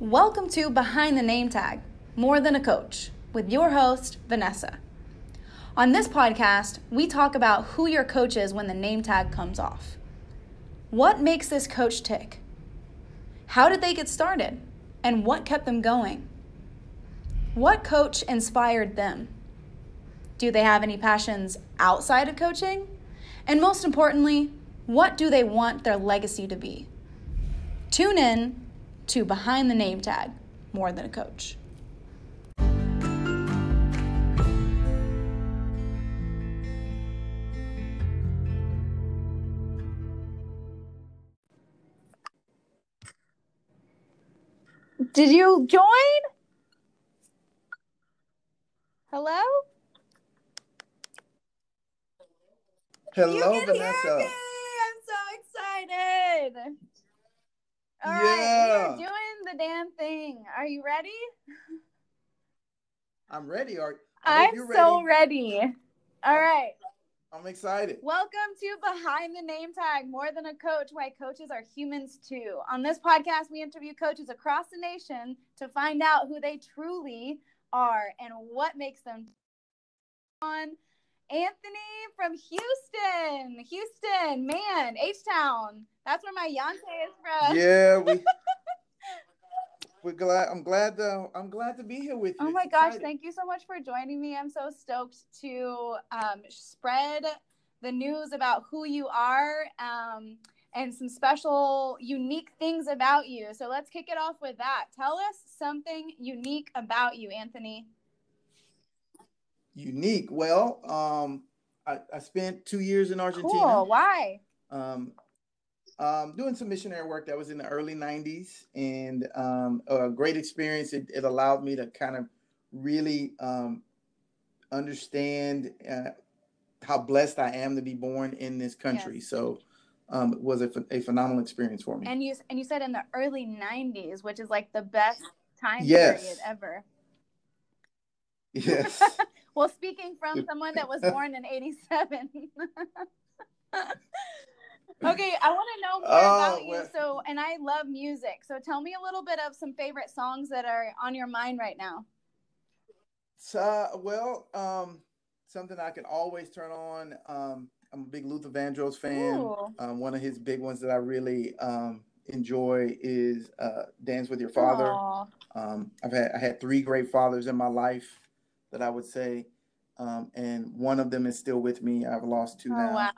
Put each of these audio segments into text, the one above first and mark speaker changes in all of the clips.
Speaker 1: Welcome to Behind the Name Tag More Than a Coach with your host, Vanessa. On this podcast, we talk about who your coach is when the name tag comes off. What makes this coach tick? How did they get started? And what kept them going? What coach inspired them? Do they have any passions outside of coaching? And most importantly, what do they want their legacy to be? Tune in to Behind the Name Tag More Than a Coach. Did you join? Hello?
Speaker 2: Hello,
Speaker 1: You can
Speaker 2: Vanessa.
Speaker 1: hear me! I'm so excited. All right,
Speaker 2: Yeah.
Speaker 1: we are doing the damn thing. Are you ready?
Speaker 2: I'm ready. Are I you're
Speaker 1: so ready. All right.
Speaker 2: I'm excited.
Speaker 1: Welcome to Behind the Name Tag More Than a Coach, why coaches are humans too. On this podcast, we interview coaches across the nation to find out who they truly are and what makes them on. Anthony from Houston. Houston, man, H Town. That's where my Yante is from.
Speaker 2: Yeah, we we're glad. I'm glad. To, I'm glad to be here with you.
Speaker 1: Oh my
Speaker 2: It's
Speaker 1: gosh,
Speaker 2: exciting.
Speaker 1: thank you so much for joining me. I'm so stoked to um, spread the news about who you are um, and some special, unique things about you. So let's kick it off with that. Tell us something unique about you, Anthony.
Speaker 2: Unique. Well, um, I, I spent two years in Argentina.
Speaker 1: Cool. Why?
Speaker 2: Um, um, doing some missionary work that was in the early 90s and um, a great experience. It, it allowed me to kind of really um, understand uh, how blessed I am to be born in this country.
Speaker 1: Yes.
Speaker 2: So um, it was a, a phenomenal experience for me.
Speaker 1: And you and you said in the early '90s, which is like the best time
Speaker 2: Yes.
Speaker 1: period ever.
Speaker 2: yes.
Speaker 1: Well, speaking from someone that was born in 87. okay, I want to know more
Speaker 2: Oh,
Speaker 1: about you. So, and I love music. So, tell me a little bit of some favorite songs that are on your mind right now.
Speaker 2: So, well, um, something I can always turn on. Um, I'm a big Luther Vandross fan. Um, one of his big ones that I really um, enjoy is uh, "Dance with Your Father." Um, I've had I had three great fathers in my life that I would say, um, and one of them is still with me. I've lost two
Speaker 1: Oh,
Speaker 2: now.
Speaker 1: wow.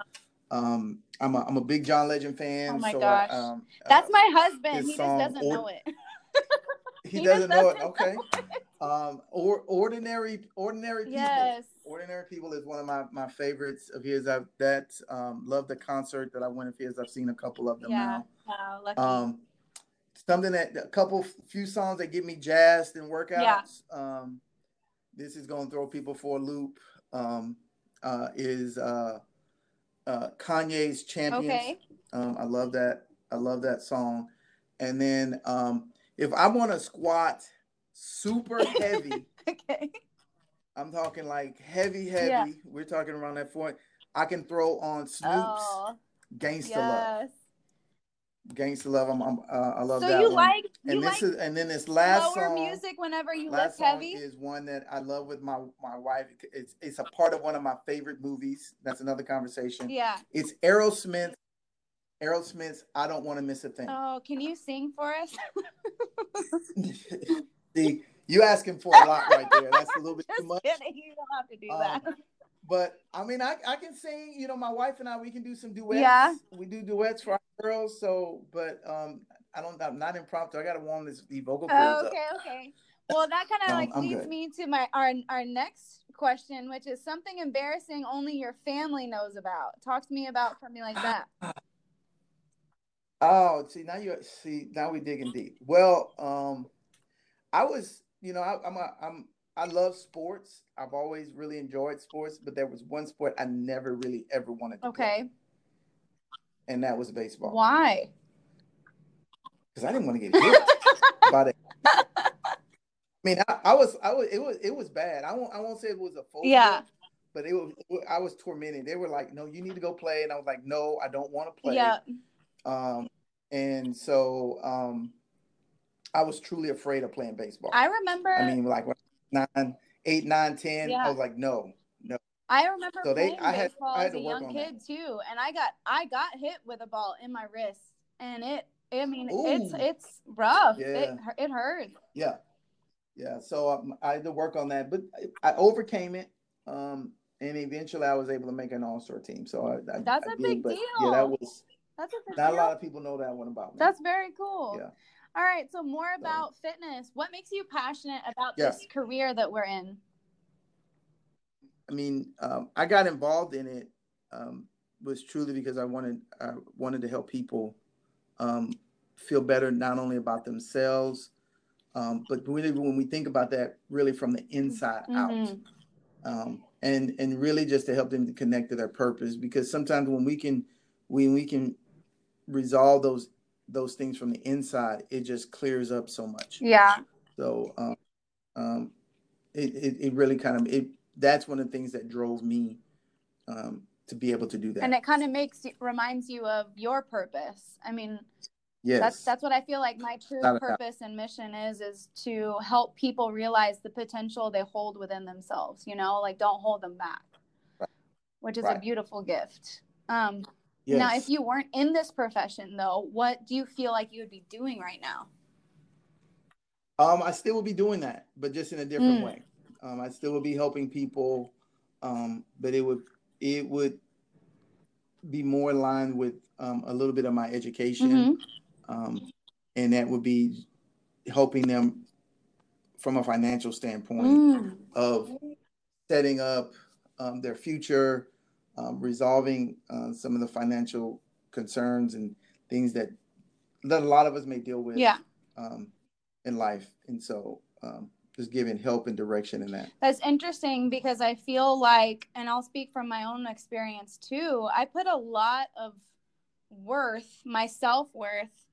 Speaker 2: Um, I'm a I'm a big John Legend fan.
Speaker 1: Oh, my
Speaker 2: so
Speaker 1: gosh.
Speaker 2: I, um,
Speaker 1: That's
Speaker 2: uh,
Speaker 1: my husband. He just doesn't
Speaker 2: Or-
Speaker 1: know it.
Speaker 2: he,
Speaker 1: he
Speaker 2: doesn't know it.
Speaker 1: doesn't
Speaker 2: Okay. Um, or ordinary ordinary people.
Speaker 1: Yes.
Speaker 2: Ordinary People is one of my, my favorites of his. I've that um, love the concert that I went of his. I've seen a couple of them
Speaker 1: Yeah. Wow, lucky.
Speaker 2: Um, something that a couple few songs that get me jazzed and workouts. Um, this is going to throw people for a loop. Um, uh, is uh, uh, Kanye's Champions.
Speaker 1: okay.
Speaker 2: Um, I love that. I love that song. And then um, if I want to squat super heavy.
Speaker 1: Okay.
Speaker 2: I'm talking like heavy, heavy.
Speaker 1: Yeah.
Speaker 2: We're talking around that point. I can throw on Snoop's
Speaker 1: Oh,
Speaker 2: Gangsta Love. Gangsta Love. I'm, I'm uh, I love
Speaker 1: So
Speaker 2: that
Speaker 1: you
Speaker 2: one.
Speaker 1: like you
Speaker 2: and
Speaker 1: like
Speaker 2: this is and then this last
Speaker 1: slower
Speaker 2: song.
Speaker 1: music whenever you
Speaker 2: last
Speaker 1: lift heavy?
Speaker 2: is one that I love with my my wife. It's it's a part of one of my favorite movies. That's another conversation.
Speaker 1: Yeah.
Speaker 2: It's Aerosmith. Aerosmith's I don't want to miss a thing.
Speaker 1: Oh, can you sing for us?
Speaker 2: See, you asking for a lot right there. That's a little bit too much.
Speaker 1: kidding. You don't have to do
Speaker 2: Um,
Speaker 1: that.
Speaker 2: But I mean, I, I can sing. You know, my wife and I we can do some duets.
Speaker 1: Yeah.
Speaker 2: we do duets for our girls. So, but um, I don't. I'm not impromptu. I got to warm this the vocal cords
Speaker 1: Oh,
Speaker 2: up.
Speaker 1: okay, okay. Well, that kind of
Speaker 2: Um,
Speaker 1: like
Speaker 2: I'm
Speaker 1: leads
Speaker 2: good.
Speaker 1: me to my our our next question, which is something embarrassing only your family knows about. Talk to me about something like that.
Speaker 2: Oh, see now you see now we digging deep. Well, um, I was, you know, I, I'm a, I'm I love sports. I've always really enjoyed sports, but there was one sport I never really ever wanted to play,
Speaker 1: Okay.
Speaker 2: and that was baseball.
Speaker 1: Why?
Speaker 2: Because I didn't want to get hit by it. I mean, I, I was, I was, it was, it was bad. I won't, I won't say it was a full.
Speaker 1: Yeah.
Speaker 2: but it was, I was tormented. They were like, "No, you need to go play," and I was like, "No, I don't want to play."
Speaker 1: Yeah.
Speaker 2: Um, and so um, I was truly afraid of playing baseball.
Speaker 1: I remember.
Speaker 2: I mean, like when nine, eight, nine, ten, yeah. I was like, no, no.
Speaker 1: I remember so they, I had, I had as a young kid that. too, and I got I got hit with a ball in my wrist, and it. I mean, Ooh. it's it's rough. Yeah. It it hurt.
Speaker 2: Yeah, yeah. So um, I had to work on that, but I overcame it. Um, and eventually I was able to make an all star team. So I, I
Speaker 1: that's
Speaker 2: I
Speaker 1: a did, big deal.
Speaker 2: Yeah, that was. That's a big not deal. a lot of people know that one about me.
Speaker 1: That's very cool. Yeah. All right. So more about so, fitness. What makes you passionate about yeah. this career that we're in?
Speaker 2: I mean, um, I got involved in it um, was truly because I wanted I wanted to help people um, feel better, not only about themselves, um, but really when we think about that, really from the inside mm-hmm. out, um, and and really just to help them to connect to their purpose. Because sometimes when we can when we can resolve those those things from the inside, it just clears up so much.
Speaker 1: Yeah.
Speaker 2: So um, um, it, it, it really kind of it that's one of the things that drove me um, to be able to do that.
Speaker 1: And it kind of makes reminds you of your purpose. I mean,
Speaker 2: yes,
Speaker 1: that's that's what I feel like my true Not purpose and mission is is to help people realize the potential they hold within themselves. You know, like don't hold them back, right. which is right. a beautiful gift. Um, Yes. Now, if you weren't in this profession, though, what do you feel like you would be doing right now?
Speaker 2: Um, I still would be doing that, but just in a different mm. way. Um, I still would be helping people, um, but it would it would be more aligned with um, a little bit of my education, mm-hmm. um, and that would be helping them from a financial standpoint mm. of setting up um, their future, um, resolving uh, some of the financial concerns and things that that a lot of us may deal with
Speaker 1: yeah.
Speaker 2: um, in life. And so um, just giving help and direction in that.
Speaker 1: That's interesting because I feel like, and I'll speak from my own experience too, I put a lot of worth, my self worth,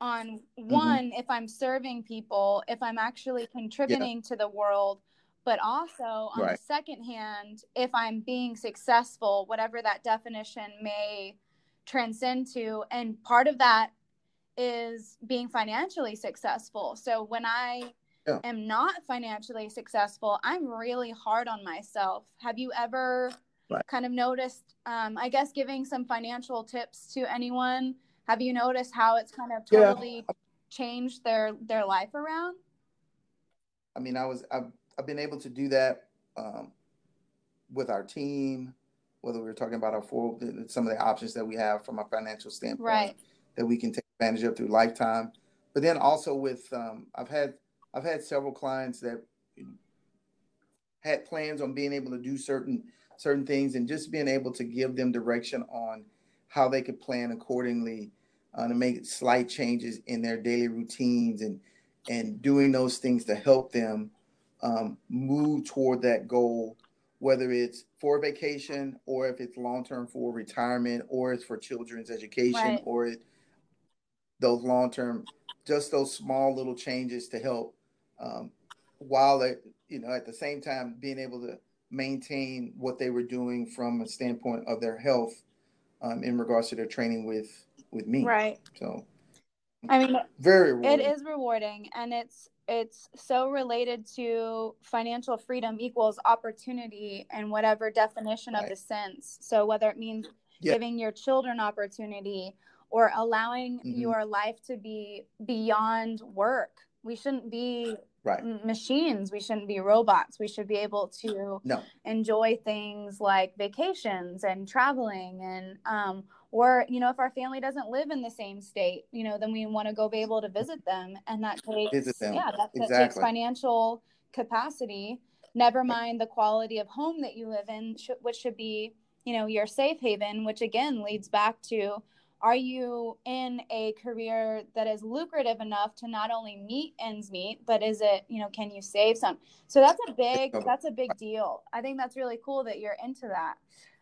Speaker 1: on mm-hmm. one, mm-hmm. if I'm serving people, if I'm actually contributing yeah. to the world but also on right. the second hand if i'm being successful whatever that definition may transcend to and part of that is being financially successful so when i yeah. am not financially successful i'm really hard on myself have you ever right. kind of noticed um, i guess giving some financial tips to anyone have you noticed how it's kind of totally yeah. changed their their life around
Speaker 2: i mean i was i've I've been able to do that um, with our team, whether we're talking about our full some of the options that we have from a financial standpoint
Speaker 1: right.
Speaker 2: that we can take advantage of through lifetime. But then also with um, I've had I've had several clients that had plans on being able to do certain certain things and just being able to give them direction on how they could plan accordingly uh, to make slight changes in their daily routines and and doing those things to help them um, move toward that goal, whether it's for vacation or if it's long term for retirement or it's for children's education right. or it, those long term, just those small little changes to help um, while they, you know, at the same time being able to maintain what they were doing from a standpoint of their health um, in regards to their training with with me.
Speaker 1: Right.
Speaker 2: So
Speaker 1: I mean,
Speaker 2: very rewarding.
Speaker 1: it is rewarding, and it's it's so related to financial freedom equals opportunity and whatever definition right. of the sense. So whether it means yeah. giving your children opportunity or allowing mm-hmm. your life to be beyond work. We shouldn't be
Speaker 2: right.
Speaker 1: machines. We shouldn't be robots. We should be able to
Speaker 2: no.
Speaker 1: enjoy things like vacations and traveling and um, or you know if our family doesn't live in the same state you know then we want to go be able to visit them and that takes yeah that, exactly. that takes financial capacity. Never mind the quality of home that you live in which should be you know your safe haven which again leads back to are you in a career that is lucrative enough to not only meet ends meet but is it you know can you save some? So that's a big that's a big deal. I think that's really cool that you're into that.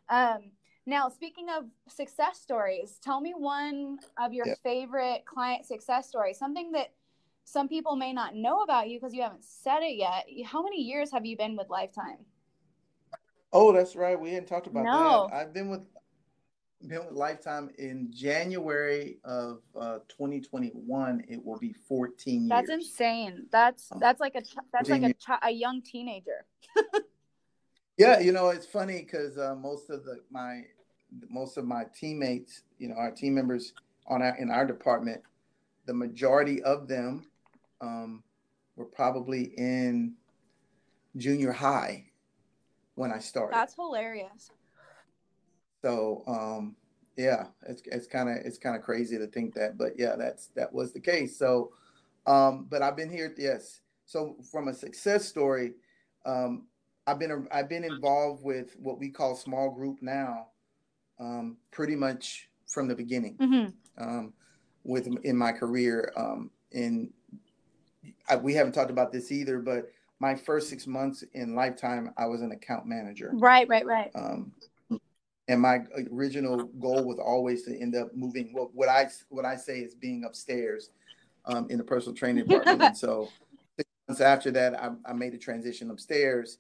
Speaker 1: Um, now, speaking of success stories, tell me one of your yeah. favorite client success stories, something that some people may not know about you because you haven't said it yet. How many years have you been with Lifetime?
Speaker 2: Oh, that's right. We hadn't talked about no. that. I've been with been with Lifetime in January of uh, 2021. It will be 14 years.
Speaker 1: That's insane. That's that's like a that's like a, a young teenager.
Speaker 2: yeah, you know, it's funny because uh, most of the my most of my teammates, you know, our team members on our in our department, the majority of them um, were probably in junior high when I started.
Speaker 1: That's hilarious.
Speaker 2: So um, yeah, it's it's kind of it's kind of crazy to think that, but yeah, that's that was the case. So, um, but I've been here. Yes. So from a success story, um, I've been I've been involved with what we call small group now, um, pretty much from the beginning. Mm-hmm. Um, with in my career, um, in I, we haven't talked about this either, but my first six months in lifetime, I was an account manager.
Speaker 1: Right, right, right.
Speaker 2: Um, and my original goal was always to end up moving what, what I what I say is being upstairs um, in the personal training department. and so six months after that, I, I, made a transition upstairs,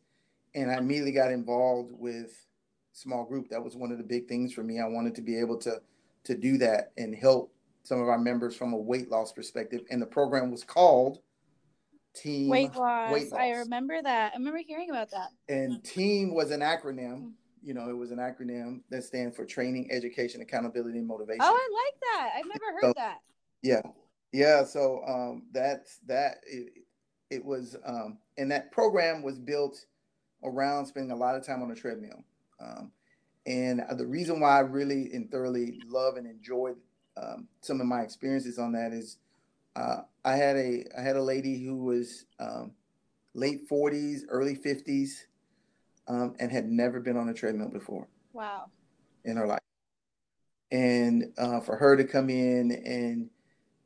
Speaker 2: and I immediately got involved with small group. That was one of the big things for me. I wanted to be able to to do that and help some of our members from a weight loss perspective. And the program was called Team
Speaker 1: Weight Loss. Weight loss. I remember that. I remember hearing about that.
Speaker 2: And Team was an acronym you know, it was an acronym that stands for Training, Education, Accountability, and Motivation.
Speaker 1: Oh, I like that. I've never heard so, that.
Speaker 2: Yeah, yeah. So um, that's that. It, it was, um, and that program was built around spending a lot of time on a treadmill. Um, and the reason why I really and thoroughly love and enjoy um, some of my experiences on that is uh, I had a I had a lady who was um, late 40s, early 50s um, and had never been on a treadmill before.
Speaker 1: Wow.
Speaker 2: In her life. And uh, for her to come in and,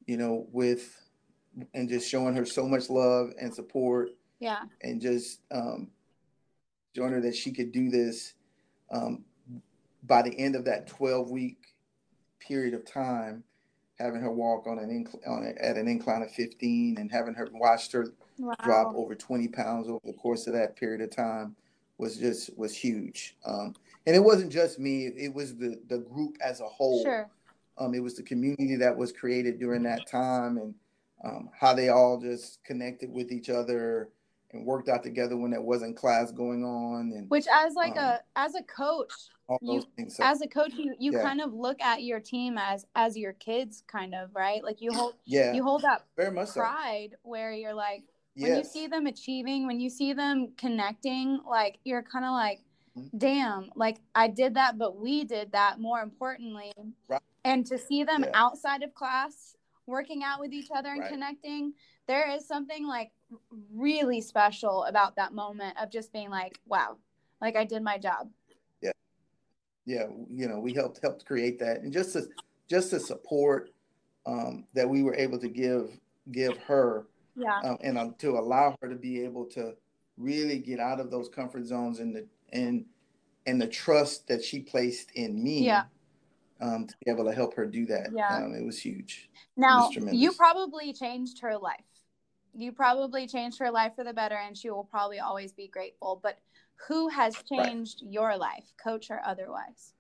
Speaker 2: you know, with, and just showing her so much love and support.
Speaker 1: Yeah.
Speaker 2: And just um, showing her that she could do this um, by the end of that 12 week period of time, having her walk on an incline on a, at an incline of 15 and having her watched her wow. drop over 20 pounds over the course of that period of time was just was huge. Um, and it wasn't just me; it was the the group as a whole.
Speaker 1: Sure.
Speaker 2: Um, it was the community that was created during that time, and um, how they all just connected with each other and worked out together when there wasn't class going on. And
Speaker 1: which, as like a um, as a coach, you, so, as a coach, you you yeah. kind of look at your team as as your kids, kind of right. Like you hold yeah you hold that
Speaker 2: very much
Speaker 1: pride so. where you're like yes. when you see them achieving when you see them connecting like you're kind of like mm-hmm. damn like i did that but we did that more importantly right. and to see them yeah. outside of class working out with each other and right. connecting there is something like really special about that moment of just being like wow like i did my job.
Speaker 2: Yeah. Yeah you know we helped helped create that. And just to just to support um, that we were able to give give her
Speaker 1: yeah.
Speaker 2: um, and uh, to allow her to be able to really get out of those comfort zones and the and and the trust that she placed in me
Speaker 1: yeah.
Speaker 2: um, to be able to help her do that.
Speaker 1: Yeah.
Speaker 2: Um, it was huge.
Speaker 1: Now was you probably changed her life you probably changed her life for the better and she will probably always be grateful but who has changed right. your life coach or otherwise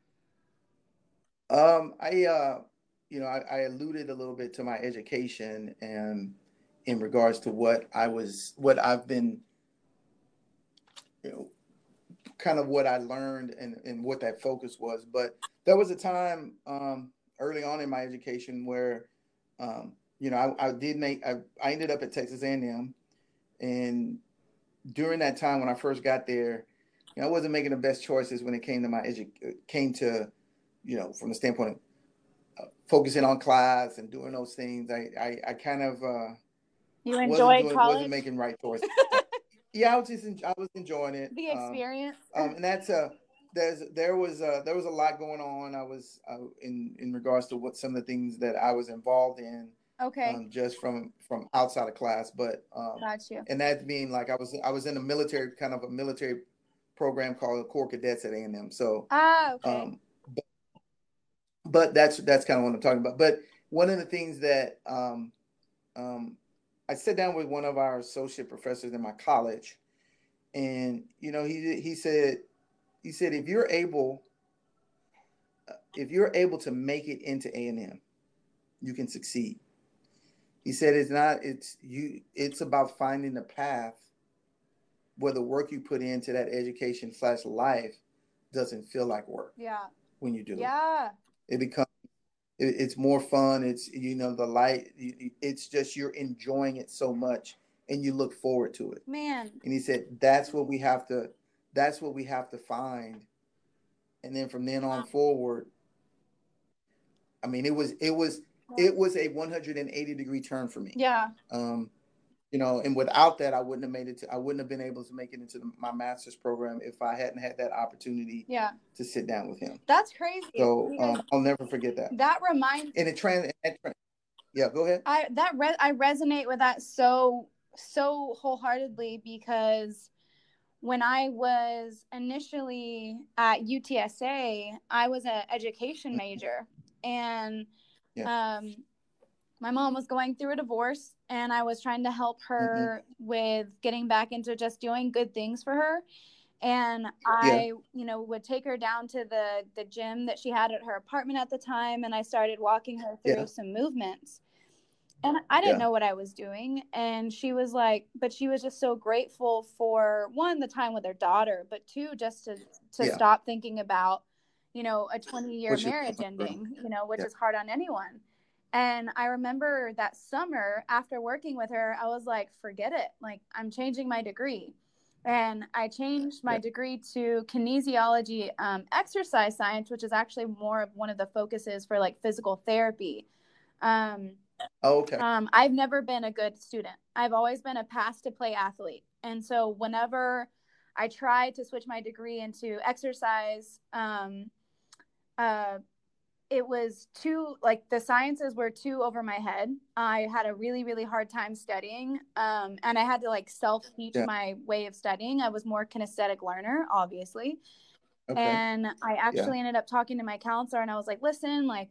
Speaker 2: um i uh you know I, I alluded a little bit to my education and in regards to what I was, what I've been, you know, kind of what I learned and, and what that focus was. But there was a time um, early on in my education where, um, you know, I, I did make, I, I ended up at Texas A&M. And during that time when I first got there, you know, I wasn't making the best choices when it came to my edu- came to, you know, from the standpoint of uh, focusing on class and doing those things. I, I, I kind of, uh,
Speaker 1: you enjoyed
Speaker 2: doing,
Speaker 1: college?
Speaker 2: Wasn't making right choices. yeah, I was just I was enjoying it.
Speaker 1: The um, experience.
Speaker 2: Um, um, and that's uh there's there was uh there was a lot going on. I was uh, in in regards to what some of the things that I was involved in.
Speaker 1: Okay.
Speaker 2: Um, just from from outside of class, but um,
Speaker 1: got you.
Speaker 2: And that being like I was I was in a military kind of a military program called the Corps Cadets at A and M. So
Speaker 1: ah okay. Um,
Speaker 2: but, but that's that's kind of what I'm talking about. But one of the things that um, um, I sat down with one of our associate professors in my college, and you know, he he said he said if you're able, if you're able to make it into A and M, you can succeed. He said it's not it's you it's about finding the path where the work you put into that education slash life doesn't feel like work.
Speaker 1: Yeah.
Speaker 2: When you do
Speaker 1: yeah.
Speaker 2: it, it becomes it, it's more fun. It's you know the light. It's just you're enjoying it so much, and you look forward to it.
Speaker 1: Man.
Speaker 2: And he said that's what we have to. That's what we have to find, and then from then on forward. I mean, it was it was it was a 180 degree turn for me.
Speaker 1: Yeah.
Speaker 2: Um, you know, and without that, I wouldn't have made it to. I wouldn't have been able to make it into the, my master's program if I hadn't had that opportunity.
Speaker 1: Yeah.
Speaker 2: To sit down with him.
Speaker 1: That's crazy.
Speaker 2: So um, I'll never forget that.
Speaker 1: That reminds.
Speaker 2: And it trans. Yeah, go ahead.
Speaker 1: I that re- I resonate with that so so wholeheartedly because when I was initially at UTSA, I was an education major, and yeah. um, my mom was going through a divorce and I was trying to help her mm-hmm. with getting back into just doing good things for her. And I, yeah. you know, would take her down to the the gym that she had at her apartment at the time and I started walking her through yeah. some movements. And I didn't yeah. know what I was doing. And she was like, but she was just so grateful for one, the time with her daughter, but two, just to to stop thinking about, you know, a 20 year marriage ending, you know, which is hard on anyone. And I remember that summer after working with her, I was like, forget it. Like, I'm changing my degree. And I changed my degree to kinesiology um, exercise science, which is actually more of one of the focuses for like physical therapy. Um,
Speaker 2: oh, okay.
Speaker 1: Um, I've never been a good student, I've always been a pass to play athlete. And so whenever I tried to switch my degree into exercise, um, uh, it was too like the sciences were too over my head i had a really really hard time studying um, and i had to like self teach yeah. my way of studying i was more kinesthetic learner obviously okay. and i actually yeah. ended up talking to my counselor and i was like listen like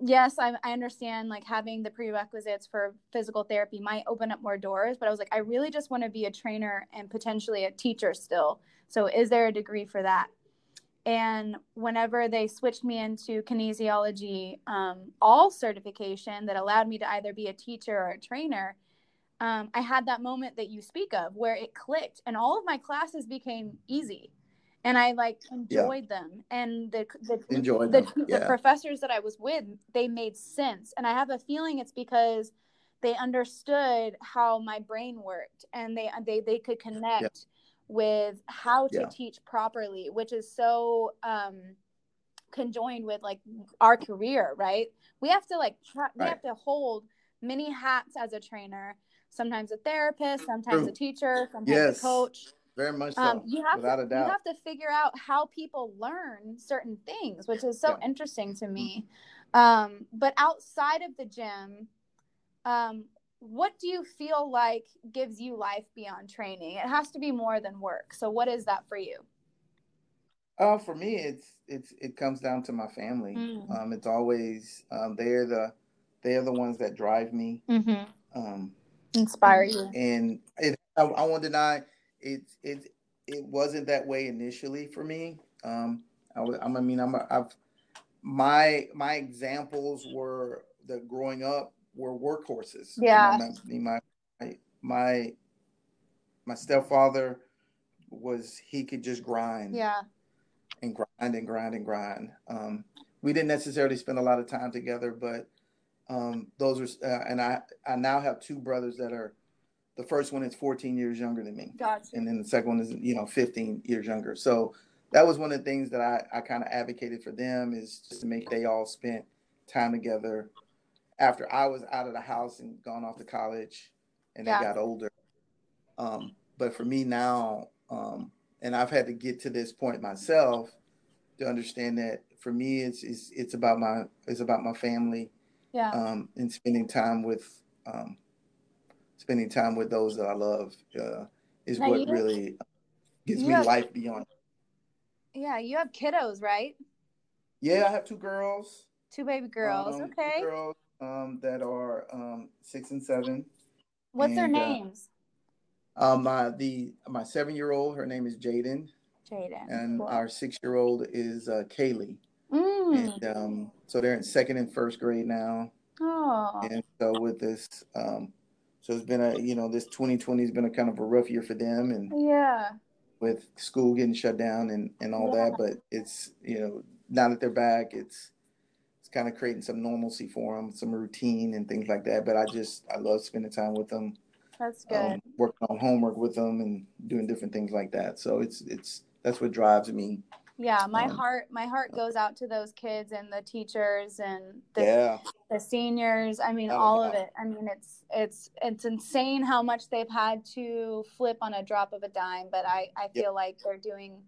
Speaker 1: yes I, I understand like having the prerequisites for physical therapy might open up more doors but i was like i really just want to be a trainer and potentially a teacher still so is there a degree for that and whenever they switched me into kinesiology um, all certification that allowed me to either be a teacher or a trainer, um, I had that moment that you speak of where it clicked and all of my classes became easy. And I like enjoyed yeah. them, and the the,
Speaker 2: enjoyed
Speaker 1: the,
Speaker 2: them.
Speaker 1: Yeah. the professors that I was with, they made sense. And I have a feeling it's because they understood how my brain worked, and they they they could connect. Yeah with how to yeah. teach properly, which is so um, conjoined with like our career, right? We have to like right. we have to hold many hats as a trainer. Sometimes a therapist, sometimes True. a teacher, sometimes yes. a coach.
Speaker 2: Very much so. Um,
Speaker 1: you have
Speaker 2: without
Speaker 1: to,
Speaker 2: a doubt.
Speaker 1: You have to figure out how people learn certain things, which is so yeah. interesting to me. Um, but outside of the gym, um, what do you feel like gives you life beyond training? It has to be more than work. So what is that for you?
Speaker 2: Uh, for me, it's it's it comes down to my family. Mm. Um, it's always um, they're the they're the ones that drive me,
Speaker 1: mm-hmm.
Speaker 2: um,
Speaker 1: inspire
Speaker 2: and,
Speaker 1: you.
Speaker 2: And it, I, I won't deny it. It it wasn't that way initially for me. Um, I, was, I mean, I'm a, I've my my examples were the growing up were workhorses.
Speaker 1: Yeah.
Speaker 2: You know, my, my my my stepfather was he could just grind.
Speaker 1: Yeah.
Speaker 2: And grind and grind and grind. Um, we didn't necessarily spend a lot of time together, but um, those are uh, and I I now have two brothers that are the first one is 14 years younger than me.
Speaker 1: Gotcha.
Speaker 2: And then the second one is you know 15 years younger. So that was one of the things that I, I kind of advocated for them is just to make they all spent time together after I was out of the house and gone off to college and yeah. they got older. Um, but for me now, um, and I've had to get to this point myself to understand that for me, it's, it's, it's about my, it's about my family.
Speaker 1: Yeah.
Speaker 2: Um, and spending time with, um, spending time with those that I love, uh, is now what really gives me have, life beyond.
Speaker 1: Yeah. You have kiddos, right?
Speaker 2: Yeah. I have two girls.
Speaker 1: Two baby girls. Um, okay.
Speaker 2: Girls um, that are um, six and seven.
Speaker 1: What's and, their uh, names?
Speaker 2: Uh, um, my the my seven year old, her name is Jaden.
Speaker 1: Jaden.
Speaker 2: And cool. our six year old is uh, Kaylee.
Speaker 1: Mm.
Speaker 2: and um, so they're in second and first grade now.
Speaker 1: Oh.
Speaker 2: And so with this, um, so it's been a you know this 2020 has been a kind of a rough year for them, and
Speaker 1: Yeah.
Speaker 2: with school getting shut down and and all
Speaker 1: Yeah.
Speaker 2: that. But it's you know now that they're back, it's kind of creating some normalcy for them, some routine and things like that. But I just I love spending time with them,
Speaker 1: That's good.
Speaker 2: um, working on homework with them, and doing different things like that. So it's it's that's what drives me.
Speaker 1: yeah, my
Speaker 2: um,
Speaker 1: heart my heart goes out to those kids and the teachers and the
Speaker 2: Yeah,
Speaker 1: the seniors i mean all of it i mean it's it's it's insane how much they've had to flip on a drop of a dime but i i feel like they're doing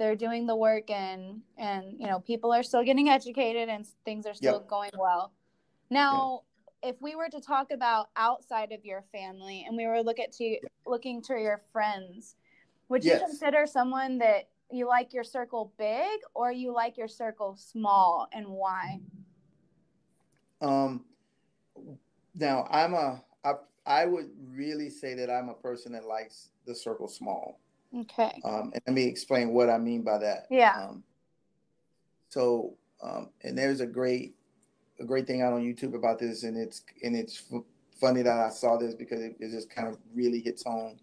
Speaker 1: they're doing the work and and you know people are still getting educated and things are still
Speaker 2: Yep.
Speaker 1: going well now if we were to talk about outside of your family and we were look at to looking to your friends would you
Speaker 2: Yes.
Speaker 1: consider someone that you like your circle big or you like your circle small and why
Speaker 2: Um, now I'm a I I would really say that I'm a person that likes the circle small.
Speaker 1: Okay
Speaker 2: Um, and let me explain what I mean by that.
Speaker 1: Yeah.
Speaker 2: Um, so, um, and there's a great, a great thing out on YouTube about this, and it's and it's f- funny that I saw this because it, it just kind of really hits home.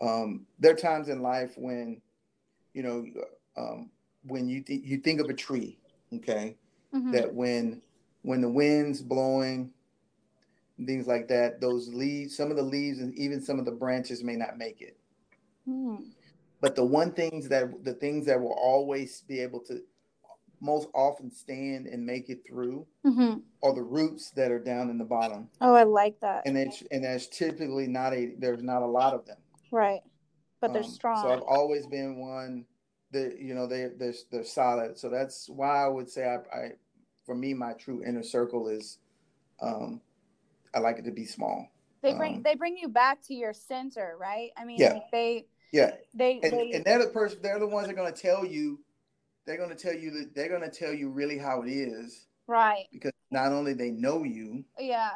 Speaker 2: Um, there are times in life when, you know, um, when you th- you think of a tree, okay,
Speaker 1: Mhm.
Speaker 2: that when when the wind's blowing, things like that, those leaves, some of the leaves and even some of the branches may not make it
Speaker 1: Hmm.
Speaker 2: But the one things that the things that will always be able to most often stand and make it through
Speaker 1: Mhm.
Speaker 2: are the roots that are down in the bottom
Speaker 1: Oh, I like that.
Speaker 2: and it's and there's typically not a there's not a lot of them
Speaker 1: right. But they're
Speaker 2: Um,
Speaker 1: strong.
Speaker 2: so i've always been one that you know they they're, they're solid so that's why i would say I, I for me my true inner circle is um i like it to be small
Speaker 1: they bring
Speaker 2: um,
Speaker 1: they bring you back to your center, right? I mean,
Speaker 2: Yeah.
Speaker 1: like they
Speaker 2: yeah
Speaker 1: they
Speaker 2: and,
Speaker 1: they
Speaker 2: and they're the person they're the ones that are going to tell you they're going to tell you that they're going to tell you really how it is
Speaker 1: right.
Speaker 2: because not only they know you
Speaker 1: Yeah.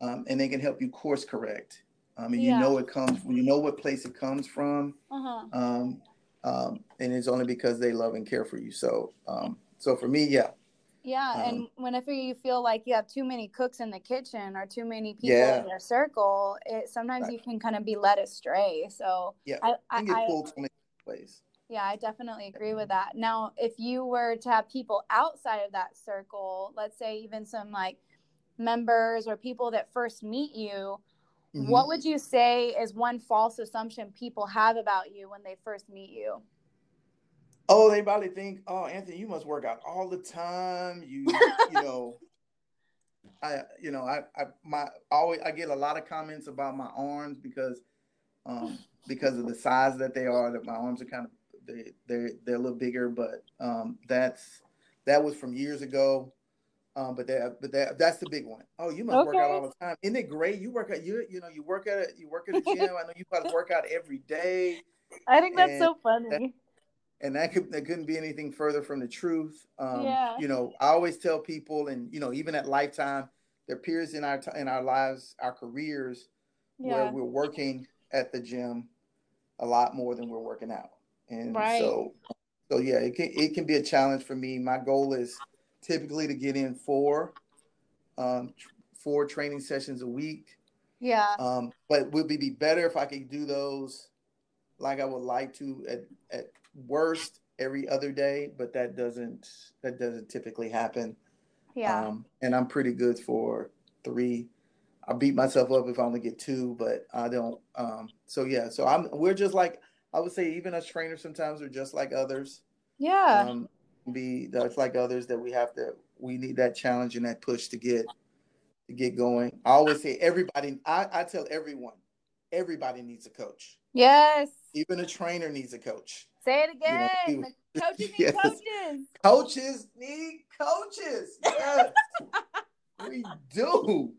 Speaker 2: um, and they can help you course correct um, and
Speaker 1: Yeah.
Speaker 2: you know it comes you know what place it comes from
Speaker 1: Uh-huh.
Speaker 2: um, um, and it's only because they love and care for you so um, so for me yeah
Speaker 1: Yeah,
Speaker 2: Um,
Speaker 1: and whenever you feel like you have too many cooks in the kitchen or too many people
Speaker 2: Yeah.
Speaker 1: in your circle, it sometimes
Speaker 2: Right.
Speaker 1: you can kind of be led astray. So
Speaker 2: yeah
Speaker 1: I,
Speaker 2: i
Speaker 1: I,
Speaker 2: get
Speaker 1: I
Speaker 2: pulled so many ways
Speaker 1: Yeah, I definitely agree with that. Now, if you were to have people outside of that circle, let's say even some like members or people that first meet you,
Speaker 2: Mhm.
Speaker 1: what would you say is one false assumption people have about you when they first meet you?
Speaker 2: Oh they probably think oh anthony you must work out all the time. You you know I you know I I my always I get a lot of comments about my arms because um because of the size that they are that my arms are kind of they they're, they're a little bigger but um that's that was from years ago. Um but that but that that's the big one. Oh, you must work out all the time. Isn't it great? You work at you you know you work at it you work at a gym. I know you probably work out every day
Speaker 1: I think
Speaker 2: that's so
Speaker 1: funny.
Speaker 2: And that could that couldn't be anything further from the truth. Um,
Speaker 1: Yeah.
Speaker 2: You know, I always tell people, and you know, even at Lifetime, there are periods in our t- in our lives, our careers, where we're working at the gym a lot more than we're working out, and
Speaker 1: Right.
Speaker 2: so so yeah, it can it can be a challenge for me. My goal is typically to get in four um, four training sessions a week.
Speaker 1: Yeah.
Speaker 2: Um, but would be better if I could do those like I would like to at, at worst every other day, but that doesn't that doesn't typically happen.
Speaker 1: Yeah.
Speaker 2: Um, and I'm pretty good for three. I beat myself up if I only get two, but I don't. Um, so yeah, so I'm we're just like I would say even as trainers sometimes we're just like others.
Speaker 1: yeah.
Speaker 2: Um, be that's like others that we have to we need that challenge and that push to get to get going. I always say everybody I, I tell everyone, everybody needs a coach.
Speaker 1: yes.
Speaker 2: Even a trainer needs a coach.
Speaker 1: Say it
Speaker 2: You know,
Speaker 1: again. coaches need
Speaker 2: Yes.
Speaker 1: coaches.
Speaker 2: Coaches need coaches. Yes. we do.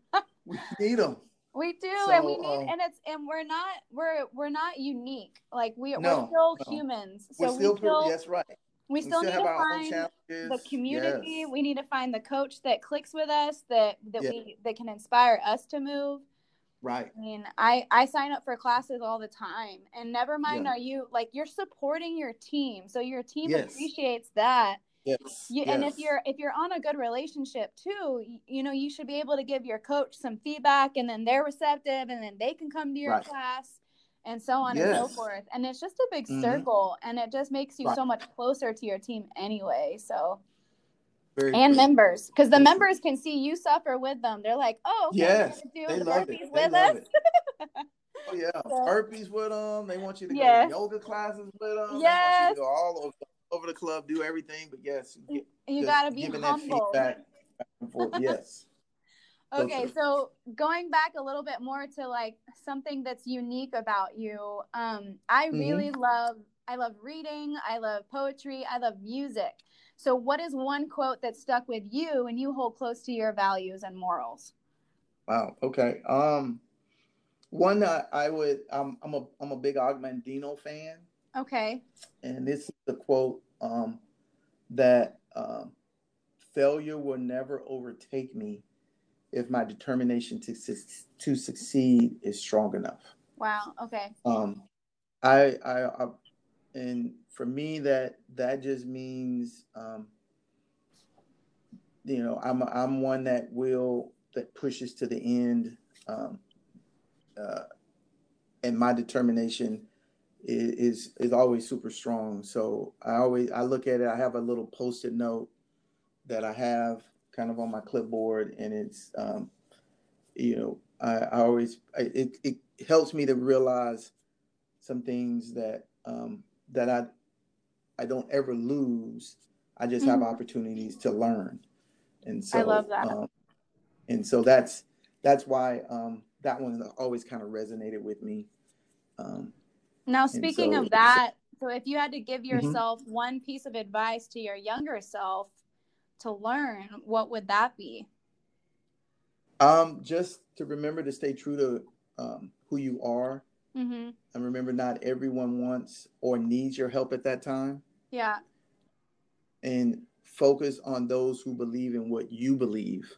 Speaker 2: We need them.
Speaker 1: We do, and we need,
Speaker 2: um,
Speaker 1: and it's, and we're not, we're, we're not unique. Like we, we're still
Speaker 2: no.
Speaker 1: humans.
Speaker 2: We're
Speaker 1: So
Speaker 2: still,
Speaker 1: we still,
Speaker 2: yes, right.
Speaker 1: we still need to find the community.
Speaker 2: Yes.
Speaker 1: We need to find the coach that clicks with us, that that
Speaker 2: Yeah.
Speaker 1: we that can inspire us to move.
Speaker 2: Right.
Speaker 1: I mean, I I sign up for classes all the time, and never mind,
Speaker 2: Yeah.
Speaker 1: are you like you're supporting your team, so your team
Speaker 2: Yes.
Speaker 1: appreciates that.
Speaker 2: Yes.
Speaker 1: You,
Speaker 2: yes.
Speaker 1: And if you're if you're on a good relationship too, you, you, know you should be able to give your coach some feedback, and then they're receptive, and then they can come to your right. class, and so on yes. and so forth. And it's just a big mm-hmm. circle, and it just makes you right. so much closer to your team anyway. So. Very and good. members, because the members can see you suffer with them. They're like, "Oh, okay,
Speaker 2: yes, do
Speaker 1: they
Speaker 2: the love it. They love it. Oh yeah, so, burpees with them. They want you to yes. go to yoga classes with them. Yes. They want you to go all over over the club, do everything. But yes,
Speaker 1: you, you got to be humble. Back
Speaker 2: yes.
Speaker 1: okay, so going back a little bit more to like something that's unique about you, um, I mm-hmm. really mm-hmm. love. I love reading. I love poetry. I love music. So, what is one quote that stuck with you and you hold close to your values and morals?
Speaker 2: Wow. Okay. Um, one that I would. Um, I'm a I'm a big Og Mandino fan.
Speaker 1: Okay.
Speaker 2: And this is the quote um, that um, failure will never overtake me if my determination to to succeed is strong enough.
Speaker 1: Wow. Okay.
Speaker 2: Um, I, I, I and for me that that just means um, you know I'm I'm one that will that pushes to the end, um, uh, and my determination is is always super strong. So I always I look at it. I have a little post-it note that I have kind of on my clipboard, and it's um, you know I, I always I, it it helps me to realize some things that um, that I I don't ever lose. I just mm-hmm. have opportunities to learn, and so
Speaker 1: I love that. Um,
Speaker 2: and so that's that's why um, that one always kind of resonated with me. Um,
Speaker 1: now, speaking so, of that, so if you had to give mm-hmm. yourself mm-hmm. one piece of advice to your younger self to learn, what would that be?
Speaker 2: Um, just to remember to stay true to um, who you are,
Speaker 1: mm-hmm.
Speaker 2: and remember not everyone wants or needs your help at that time.
Speaker 1: Yeah.
Speaker 2: And focus on those who believe in what you believe.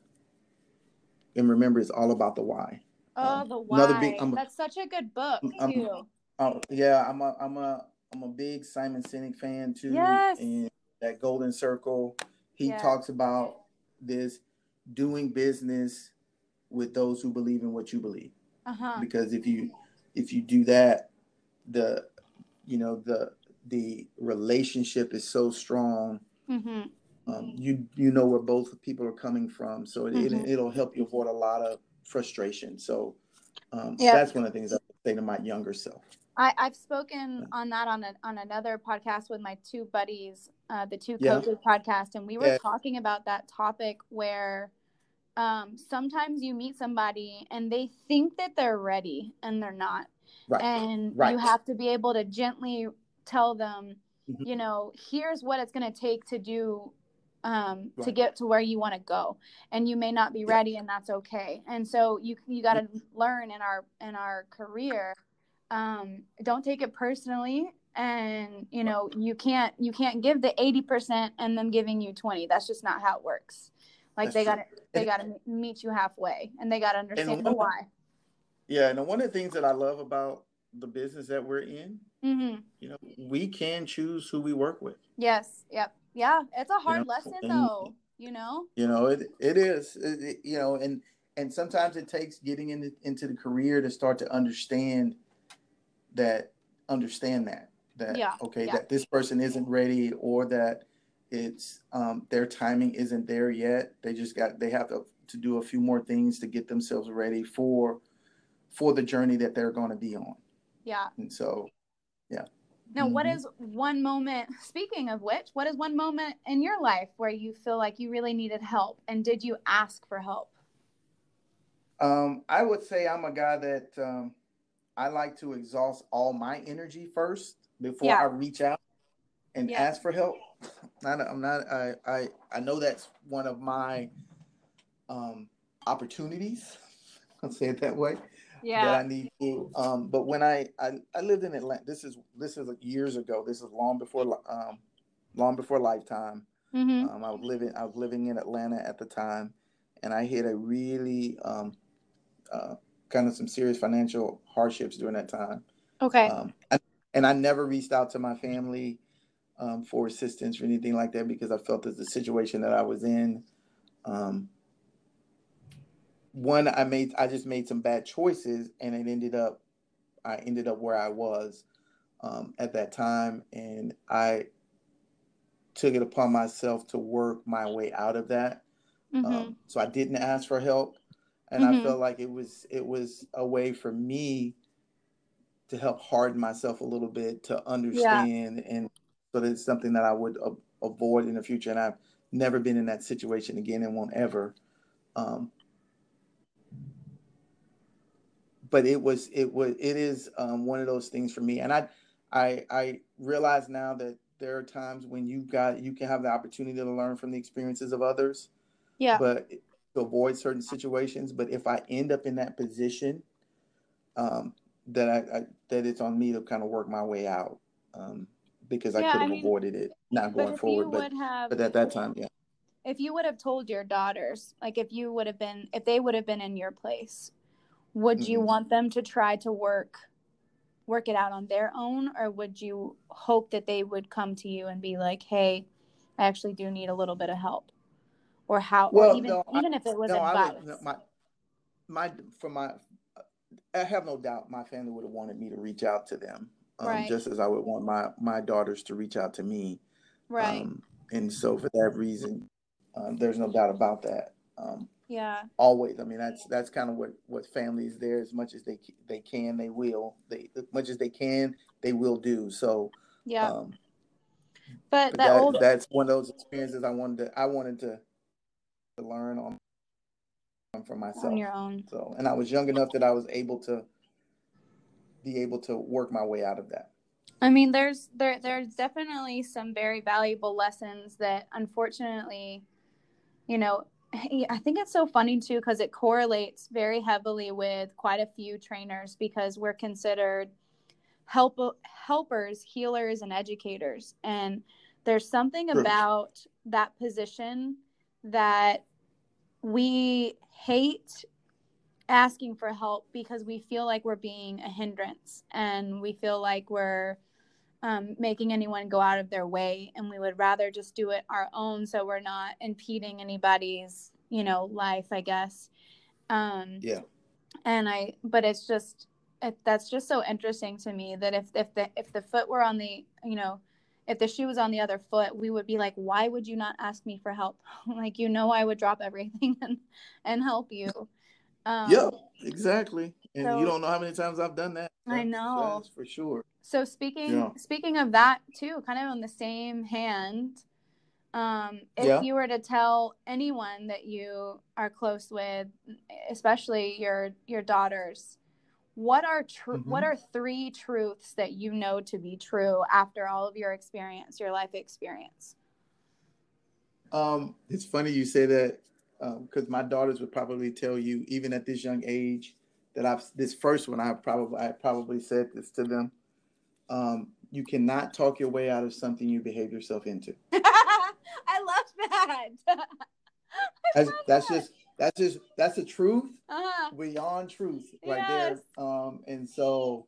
Speaker 2: And remember, it's all about the why.
Speaker 1: Oh, um, the why. Big, That's such a good book I'm, too.
Speaker 2: Oh yeah, I'm a I'm a I'm a big Simon Sinek fan too.
Speaker 1: Yes.
Speaker 2: And that Golden Circle, he yes. talks about this doing business with those who believe in what you believe.
Speaker 1: Uh-huh.
Speaker 2: Because if you if you do that, the you know the the relationship is so strong.
Speaker 1: Mm-hmm.
Speaker 2: Um, you you know where both people are coming from, so it, mm-hmm. it will help you avoid a lot of frustration. So um, yep. that's one of the things I would say to my younger self.
Speaker 1: I, I've spoken on that on a, on another podcast with my two buddies, uh, the two coaches yeah. podcast, and we were yeah. talking about that topic where um, sometimes you meet somebody and they think that they're ready and they're not,
Speaker 2: right.
Speaker 1: and
Speaker 2: right.
Speaker 1: you have to be able to gently tell them, mm-hmm. you know, here's what it's going to take to do um, right. to get to where you want to go. And you may not be ready and that's okay. And so you you got to learn in our in our career um, don't take it personally. And you know you can't you can't give the 80% and them giving you 20 that's just not how it works like that's they got to they got to meet you halfway and they got to understand the why
Speaker 2: yeah and one of the things that i love about the business that we're in
Speaker 1: mm-hmm.
Speaker 2: you know we can choose who we work with
Speaker 1: yes yep yeah it's a hard you know? lesson and, though you know
Speaker 2: you know it, it is it, it, you know and and sometimes it takes getting into into the career to start to understand that understand that that
Speaker 1: yeah,
Speaker 2: okay
Speaker 1: yeah.
Speaker 2: that this person isn't ready or that it's um, their timing isn't there yet they just got they have to, to do a few more things to get themselves ready for for the journey that they're going to be on
Speaker 1: yeah
Speaker 2: and so yeah
Speaker 1: now mm-hmm. what is one moment speaking of which what is one moment in your life where you feel like you really needed help and did you ask for help
Speaker 2: um, i would say i'm a guy that um, I like to exhaust all my energy first before yeah. I reach out and yeah. ask for help. Not, I'm not. I, I I know that's one of my um, opportunities. I'll say it that way.
Speaker 1: Yeah.
Speaker 2: That I need to. Um, but when I, I I lived in Atlanta. This is this is years ago. This is long before um, long before lifetime.
Speaker 1: Mm-hmm.
Speaker 2: Um, I was living I was living in Atlanta at the time, and I hit a really um, uh, kind of some serious financial hardships during that time.
Speaker 1: Okay.
Speaker 2: Um, I, and I never reached out to my family. Um, for assistance or anything like that because I felt that the situation that I was in. Um, one, I made I just made some bad choices, and it ended up I ended up where I was um, at that time, and I took it upon myself to work my way out of that. Mm-hmm. Um, so I didn't ask for help, and mm-hmm. I felt like it was it was a way for me to help harden myself a little bit to understand yeah. and so that it's something that I would avoid in the future. And I've never been in that situation again and won't ever. Um, but it was it was it is um, one of those things for me, and I I I realize now that there are times when you got you can have the opportunity to learn from the experiences of others.
Speaker 1: Yeah.
Speaker 2: But to avoid certain situations, but if I end up in that position, um, that I, I, that it's on me to kind of work my way out um, because I could have avoided it not going forward. But have, but at that time, yeah.
Speaker 1: If you would have told your daughters, like if you would have been, if they would have been in your place, would mm-hmm. you want them to try to work work it out on their own or would you hope that they would come to you and be like hey i actually do need a little bit of help or how well, or even no, even I, if it was no, advice no,
Speaker 2: my my for my I have no doubt my family would have wanted me to reach out to them, um, right. just as I would want my my daughters to reach out to me.
Speaker 1: Right. Um,
Speaker 2: and so for that reason, um, there's no doubt about that. Um,
Speaker 1: yeah.
Speaker 2: Always. I mean, that's that's kind of what what families there as much as they they can, they will. They as much as they can, they will do. So.
Speaker 1: Yeah. Um, but,
Speaker 2: but that, that old... that's one of those experiences I wanted to I wanted to, to learn on for myself
Speaker 1: on your own.
Speaker 2: So, and I was young enough that I was able to be able to work my way out of that.
Speaker 1: I mean, there's there there's definitely some very valuable lessons that unfortunately, you know, I think it's so funny too because it correlates very heavily with quite a few trainers because we're considered help helpers, healers, and educators, and there's something about that position that we hate asking for help because we feel like we're being a hindrance and we feel like we're um, making anyone go out of their way and we would rather just do it our own so we're not impeding anybody's you know life i guess um,
Speaker 2: yeah
Speaker 1: and i but it's just it, that's just so interesting to me that if if the if the foot were on the you know if the shoe was on the other foot, we would be like, why would you not ask me for help? like, you know, I would drop everything and, and help you.
Speaker 2: Um, yeah, exactly. And so, you don't know how many times I've done that.
Speaker 1: I know
Speaker 2: for sure.
Speaker 1: So speaking, yeah. speaking of that too, kind of on the same hand, um, if yeah. you were to tell anyone that you are close with, especially your, your daughters, what are true mm-hmm. what are three truths that you know to be true after all of your experience your life experience
Speaker 2: um it's funny you say that because um, my daughters would probably tell you even at this young age that i've this first one i probably i probably said this to them um you cannot talk your way out of something you behave yourself into.
Speaker 1: I love that.
Speaker 2: That's, that's just that's just that's the truth uh-huh. beyond truth right yes. there um and so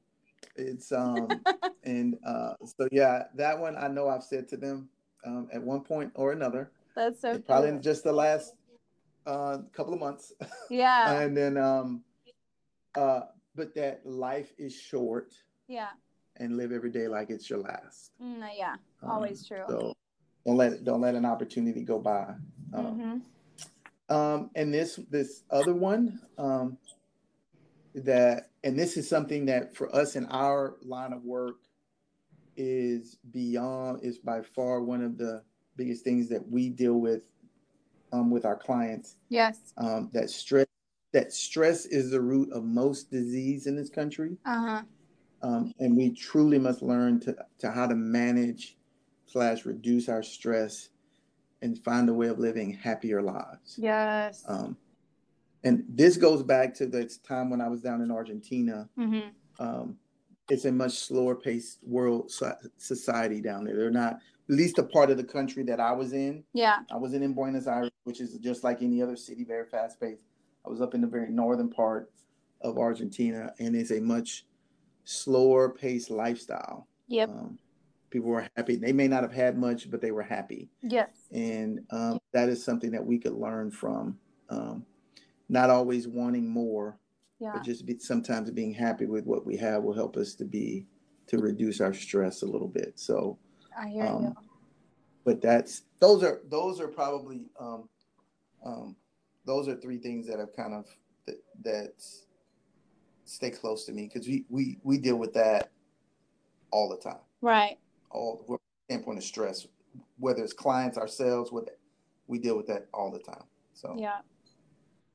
Speaker 2: it's um and uh so yeah that one i know i've said to them um at one point or another.
Speaker 1: That's so
Speaker 2: probably just the last uh couple of months.
Speaker 1: Yeah.
Speaker 2: And then um uh but that life is short.
Speaker 1: Yeah.
Speaker 2: And live every day like it's your last.
Speaker 1: Mm, yeah. Always um, true.
Speaker 2: so don't let don't let an opportunity go by. Um, mm-hmm. um, and this this other one um, that, and this is something that for us in our line of work is beyond is by far one of the biggest things that we deal with um, with our clients.
Speaker 1: Yes.
Speaker 2: Um, that stress that stress is the root of most disease in this country.
Speaker 1: Uh-huh.
Speaker 2: Um, and we truly must learn to to how to manage slash reduce our stress and find a way of living happier lives.
Speaker 1: Yes.
Speaker 2: Um, and this goes back to the time when I was down in Argentina.
Speaker 1: Mm-hmm.
Speaker 2: Um, it's a much slower paced world society down there. They're not, least a part of the country that I was in.
Speaker 1: Yeah.
Speaker 2: I wasn't in Buenos Aires, which is just like any other city, very fast paced. I was up in the very northern part of Argentina, and it's a much slower paced lifestyle.
Speaker 1: Yep.
Speaker 2: Um, people were happy. They may not have had much, but they were happy.
Speaker 1: Yes.
Speaker 2: And um, that is something that we could learn from. Um, not always wanting more,
Speaker 1: Yeah.
Speaker 2: but just be, sometimes being happy with what we have will help us to be to reduce our stress a little bit. So,
Speaker 1: I hear you.
Speaker 2: um, but that's those are those are probably um, um, those are three things that have kind of that, that stay close to me because we, we we deal with that all the time
Speaker 1: Right.
Speaker 2: all from standpoint of stress, whether it's clients, ourselves, with we deal with that all the time. So
Speaker 1: Yeah.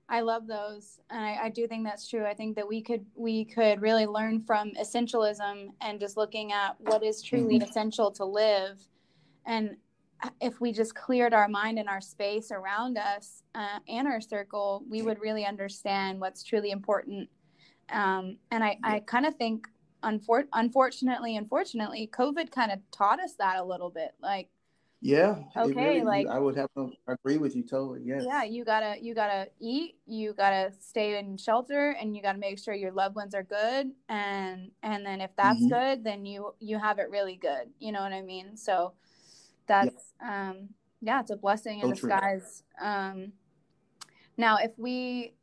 Speaker 1: I love those. And I, I do think that's true. I think that we could we could really learn from essentialism and just looking at what is truly
Speaker 2: Mhm.
Speaker 1: essential to live. And if we just cleared our mind and our space around us uh, and our circle, we would really understand what's truly important. Um, and I, I kind of think, unfor- unfortunately, unfortunately, COVID kind of taught us that a little bit. Like,
Speaker 2: yeah,
Speaker 1: Okay, like-
Speaker 2: I would have to agree with you totally. Yes.
Speaker 1: yeah you gotta you gotta eat you gotta stay in shelter and you gotta make sure your loved ones are good and and then if that's
Speaker 2: Mhm.
Speaker 1: good then you you have it really good you know what i mean so that's um yeah it's a blessing in
Speaker 2: So true.
Speaker 1: disguise um now if we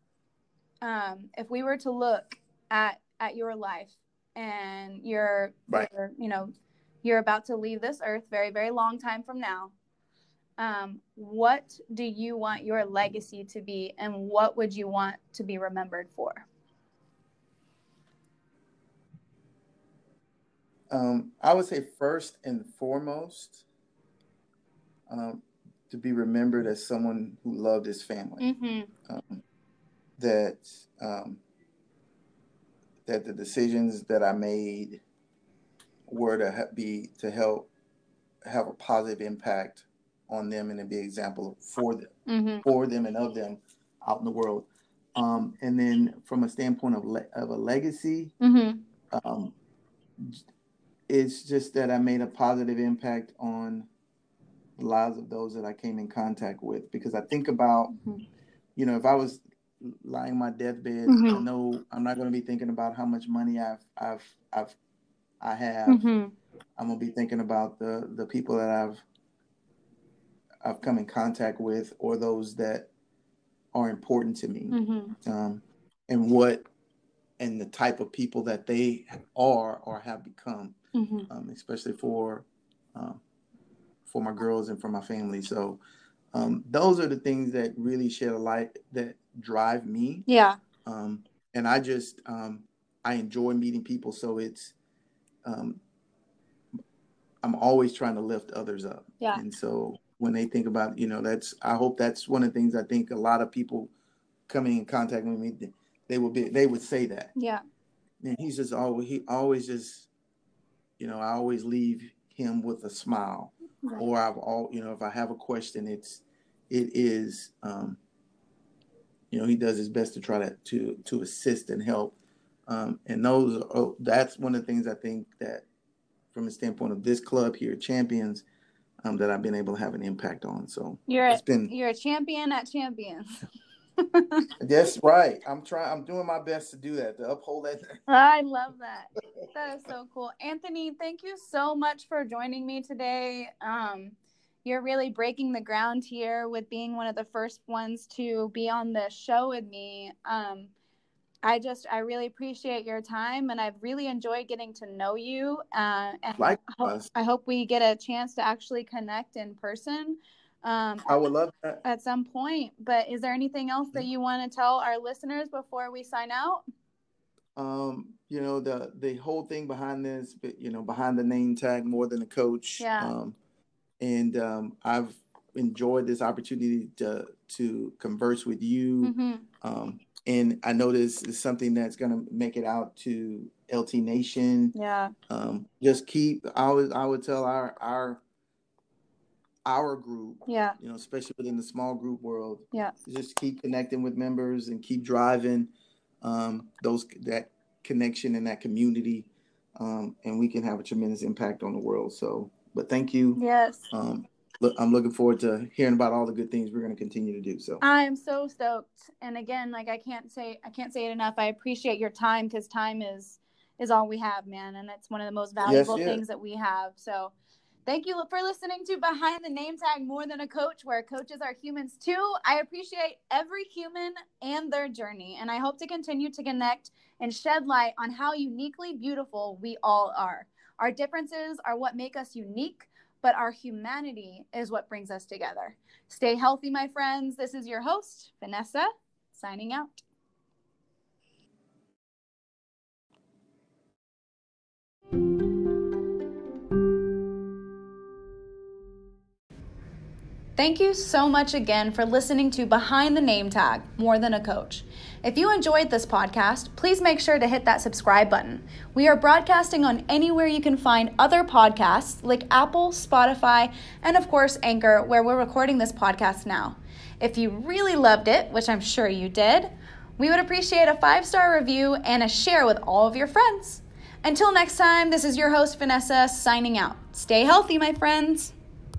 Speaker 1: um if we were to look at at your life and you're,
Speaker 2: Right.
Speaker 1: you're you know you're about to leave this earth very very long time from now um, what do you want your legacy to be and what would you want to be remembered for
Speaker 2: Um, I would say first and foremost, um, to be remembered as someone who loved his family.
Speaker 1: mm-hmm.
Speaker 2: um, that um, that the decisions that I made were to ha- be to help have a positive impact on them and to be an example for them
Speaker 1: Mm-hmm.
Speaker 2: for them and of them out in the world. Um, and then from a standpoint of le- of a legacy,
Speaker 1: Mm-hmm.
Speaker 2: um, it's just that I made a positive impact on the lives of those that I came in contact with. Because I think about,
Speaker 1: Mhm.
Speaker 2: you know, if I was lying on my deathbed, I
Speaker 1: Mhm.
Speaker 2: know I'm not going to be thinking about how much money I've, I've, I've, I have.
Speaker 1: Mm-hmm.
Speaker 2: I'm gonna be thinking about the the people that I've I've come in contact with, or those that are important to me
Speaker 1: Mm-hmm.
Speaker 2: um, and what and the type of people that they are or have become,
Speaker 1: Mm-hmm.
Speaker 2: um, especially for um, for my girls and for my family. So um, those are the things that really shed a light that drive me.
Speaker 1: Yeah.
Speaker 2: Um, and I just um, I enjoy meeting people. So it's um, I'm always trying to lift others up.
Speaker 1: Yeah.
Speaker 2: And so when they think about, you know, that's I hope that's one of the things I think a lot of people coming in contact with me, they would be they would say that.
Speaker 1: Yeah.
Speaker 2: And he's just always he always just, you know, I always leave him with a smile.
Speaker 1: Right.
Speaker 2: Or I've all you know, if I have a question, it's it is um, you know, he does his best to try to to to assist and help. Um, and those are, that's one of the things I think that from the standpoint of this club here, champions, um, that I've been able to have an impact on. So
Speaker 1: You're a,
Speaker 2: it's been
Speaker 1: you're a champion at champions.
Speaker 2: that's right. I'm trying. I'm doing my best to do that to uphold that.
Speaker 1: I love that. That is so cool. Anthony, thank you so much for joining me today. Um, you're really breaking the ground here with being one of the first ones to be on the show with me. Um, I just, I really appreciate your time and I've really enjoyed getting to know you. Uh, and I hope, I hope we get a chance to actually connect in person um,
Speaker 2: I would love that.
Speaker 1: at some point. But is there anything else that you want to tell our listeners before we sign out?
Speaker 2: Um, you know the the whole thing behind this, but you know behind the name tag more than a coach.
Speaker 1: Yeah.
Speaker 2: Um, and um, I've enjoyed this opportunity to to converse with you.
Speaker 1: hmm
Speaker 2: Um, and I know this is something that's going to make it out to LT Nation.
Speaker 1: Yeah.
Speaker 2: Um, just keep. I would I would tell our our our group,
Speaker 1: Yeah.
Speaker 2: you know, especially within the small group world,
Speaker 1: Yeah.
Speaker 2: just keep connecting with members and keep driving um, those that connection and that community, um, and we can have a tremendous impact on the world. So, but thank you.
Speaker 1: Yes.
Speaker 2: Um, look, I'm looking forward to hearing about all the good things we're going to continue to do. So,
Speaker 1: I am so stoked. And again, like I can't say I can't say it enough. I appreciate your time because time is is all we have, man. And it's one of the most valuable
Speaker 2: Yes,
Speaker 1: things that we have. So thank you for listening to Behind the Name Tag More Than a Coach, where coaches are humans too. I appreciate every human and their journey. And I hope to continue to connect and shed light on how uniquely beautiful we all are. Our differences are what make us unique, but our humanity is what brings us together. Stay healthy, my friends. This is your host, Vanessa, signing out. Thank you so much again for listening to Behind the Name Tag More Than a Coach. If you enjoyed this podcast, please make sure to hit that subscribe button. We are broadcasting on anywhere you can find other podcasts like Apple, Spotify, and of course, Anchor, where we're recording this podcast now. If you really loved it, which I'm sure you did, we would appreciate a five star review and a share with all of your friends. Until next time, this is your host, Vanessa, signing out. Stay healthy, my friends.